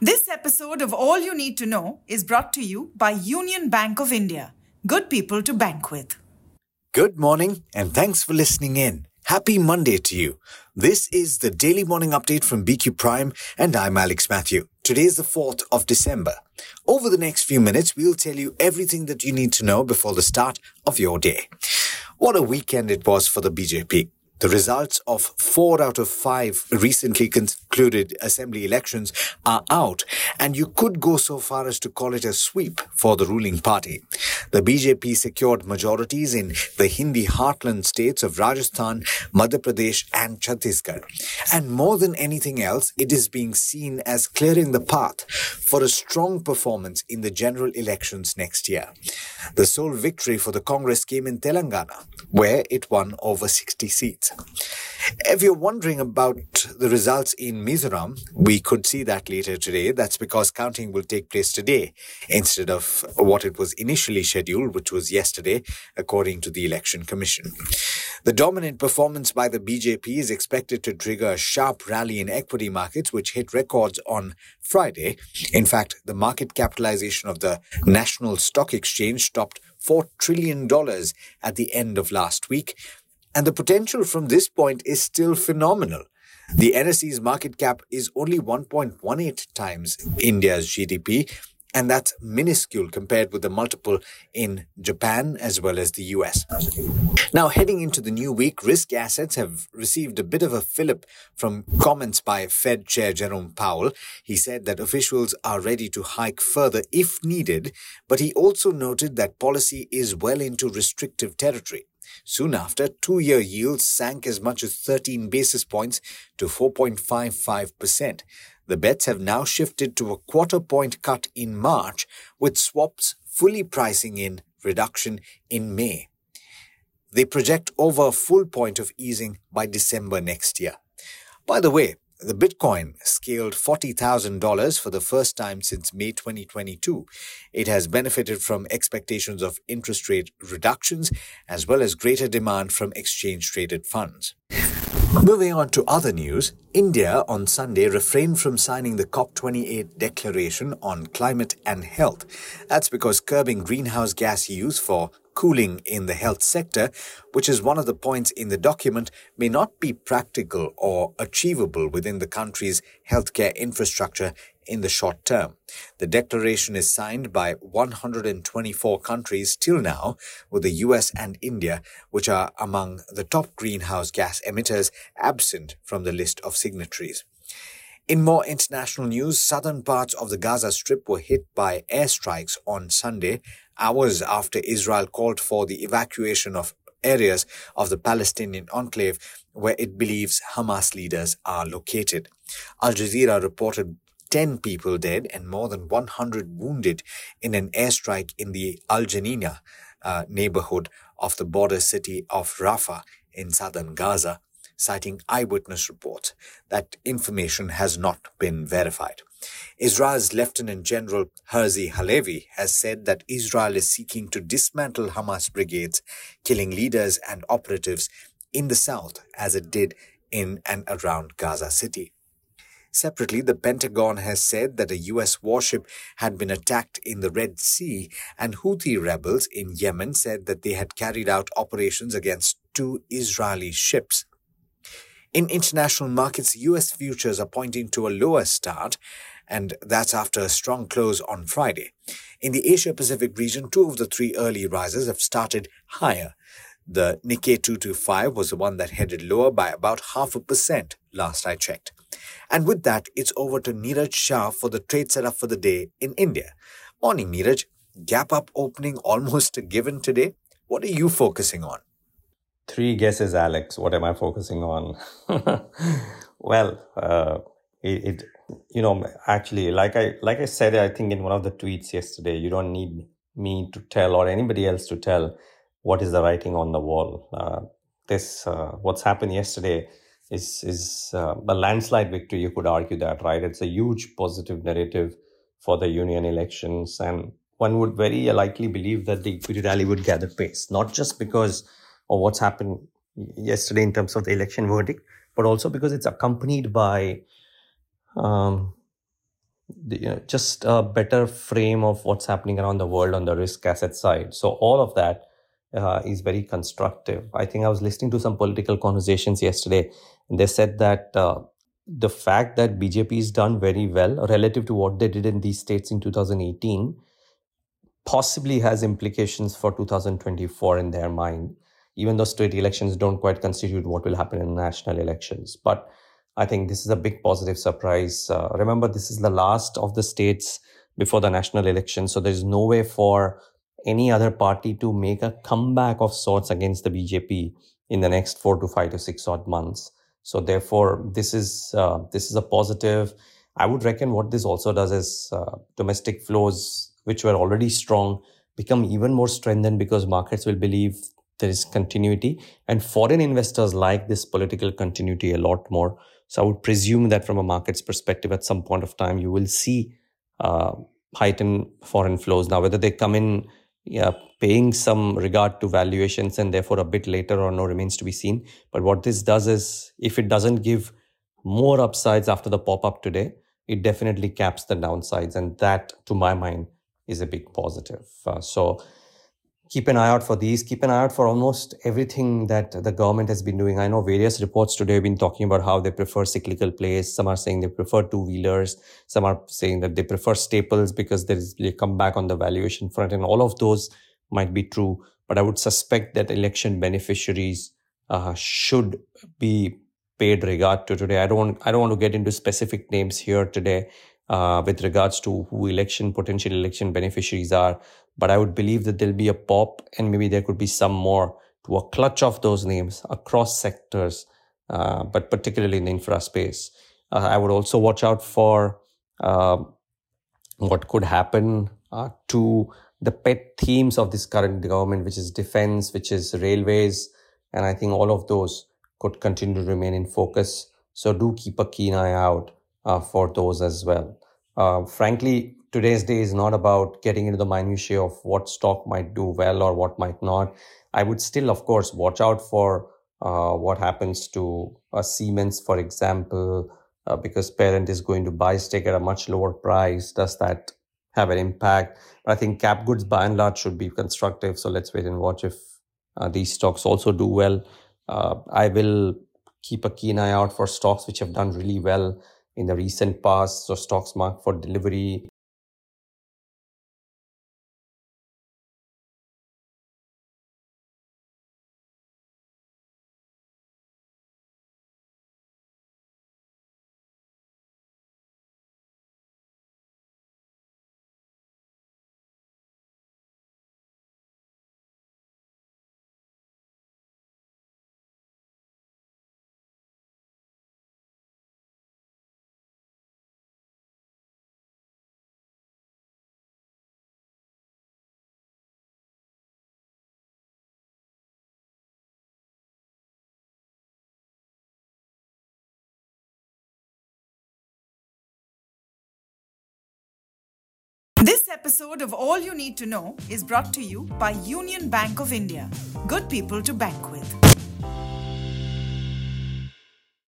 This episode of All You Need to Know is brought to you by Union Bank of India. Good people to bank with. Good morning, and thanks for listening in. Happy Monday to you. This is the daily morning update from BQ Prime, and I'm Alex Mathew. Today is the 4th of December. Over the next few minutes, we'll tell you everything that you need to know before the start of your day. What a weekend it was for the BJP. The results of four out of five recently concluded assembly elections are out, and you could go so far as to call it a sweep for the ruling party. The BJP secured majorities in the Hindi heartland states of Rajasthan, Madhya Pradesh, and Chhattisgarh. And more than anything else, it is being seen as clearing the path for a strong performance in the general elections next year. The sole victory for the Congress came in Telangana, where it won over 60 seats. If you're wondering about the results in Mizoram, we could see that later today. That's because counting will take place today instead of what it was initially scheduled, which was yesterday, according to the Election Commission. The dominant performance by the BJP is expected to trigger a sharp rally in equity markets, which hit records on Friday. In fact, the market capitalization of the National Stock Exchange topped $4 trillion at the end of last week, and the potential from this point is still phenomenal. The NSE's market cap is only 1.18 times India's GDP, and that's minuscule compared with the multiple in Japan as well as the US. Now, heading into the new week, risk assets have received a bit of a fillip from comments by Fed Chair Jerome Powell. He said that officials are ready to hike further if needed, but he also noted that policy is well into restrictive territory. Soon after, two year yields sank as much as 13 basis points to 4.55%. The bets have now shifted to a quarter point cut in March, with swaps fully pricing in reduction in May. They project over a full point of easing by December next year. By the way, the Bitcoin scaled $40,000 for the first time since May 2022. It has benefited from expectations of interest rate reductions as well as greater demand from exchange traded funds. Moving on to other news, India on Sunday refrained from signing the COP28 declaration on climate and health. That's because curbing greenhouse gas use for cooling in the health sector, which is one of the points in the document, may not be practical or achievable within the country's healthcare infrastructure in the short term. The declaration is signed by 124 countries till now, with the US and India, which are among the top greenhouse gas emitters, absent from the list of signatories. In more international news, southern parts of the Gaza Strip were hit by airstrikes on Sunday, hours after Israel called for the evacuation of areas of the Palestinian enclave where it believes Hamas leaders are located. Al Jazeera reported 10 people dead and more than 100 wounded in an airstrike in the Al Janina uh, neighborhood of the border city of Rafah in southern Gaza citing eyewitness reports. That information has not been verified. Israel's Lieutenant General Herzi Halevi has said that Israel is seeking to dismantle Hamas brigades, killing leaders and operatives in the south as it did in and around Gaza City. Separately, the Pentagon has said that a U.S. warship had been attacked in the Red Sea, and Houthi rebels in Yemen said that they had carried out operations against two Israeli ships. In international markets, US futures are pointing to a lower start, and that's after a strong close on Friday. In the Asia Pacific region, two of the three early rises have started higher. The Nikkei 225 was the one that headed lower by about half a percent last I checked. And with that, it's over to Niraj Shah for the trade setup for the day in India. Morning, Niraj. Gap up opening almost a given today. What are you focusing on? Three guesses, Alex. What am I focusing on? well, uh, it, it, you know, actually, like I like I said, I think in one of the tweets yesterday, you don't need me to tell or anybody else to tell what is the writing on the wall. Uh, this uh, what's happened yesterday is is uh, a landslide victory. You could argue that, right? It's a huge positive narrative for the union elections, and one would very likely believe that the equity rally would gather pace, not just because or what's happened yesterday in terms of the election verdict, but also because it's accompanied by um, the, you know, just a better frame of what's happening around the world on the risk asset side. So all of that uh, is very constructive. I think I was listening to some political conversations yesterday, and they said that uh, the fact that BJP has done very well relative to what they did in these states in 2018 possibly has implications for 2024 in their mind, even though state elections don't quite constitute what will happen in national elections. But I think this is a big positive surprise. Uh, remember, this is the last of the states before the national election. So there's no way for any other party to make a comeback of sorts against the BJP in the next four to five to six odd months. So therefore, this is uh, this is a positive. I would reckon what this also does is uh, domestic flows, which were already strong, become even more strengthened because markets will believe there is continuity, and foreign investors like this political continuity a lot more. So I would presume that from a market's perspective, at some point of time, you will see uh, heightened foreign flows. Now, whether they come in yeah, paying some regard to valuations and therefore a bit later or no remains to be seen. But what this does is, if it doesn't give more upsides after the pop up today, it definitely caps the downsides. And that, to my mind, is a big positive. Uh, so keep an eye out for these. Keep an eye out for almost everything that the government has been doing. I know various reports today have been talking about how they prefer cyclical plays. Some are saying they prefer two wheelers. Some are saying that they prefer staples because there is a comeback on the valuation front. And all of those might be true. But I would suspect that election beneficiaries uh, should be paid regard to today. I don't, I don't want to get into specific names here today. Uh, with regards to who election potential election beneficiaries are but I would believe that there'll be a pop and maybe there could be some more to a clutch of those names across sectors, uh, but particularly in the infra space. Uh, I would also watch out for uh, what could happen uh, to the pet themes of this current government, which is defense, which is railways. And I think all of those could continue to remain in focus. So do keep a keen eye out uh, for those as well. Uh, frankly, today's day is not about getting into the minutiae of what stock might do well or what might not. I would still, of course, watch out for uh, what happens to a Siemens, for example, uh, because parent is going to buy stake at a much lower price. Does that have an impact? But I think cap goods by and large should be constructive. So let's wait and watch if uh, these stocks also do well. Uh, I will keep a keen eye out for stocks which have done really well in the recent past. So stocks marked for delivery This episode of All You Need to Know is brought to you by Union Bank of India. Good people to bank with.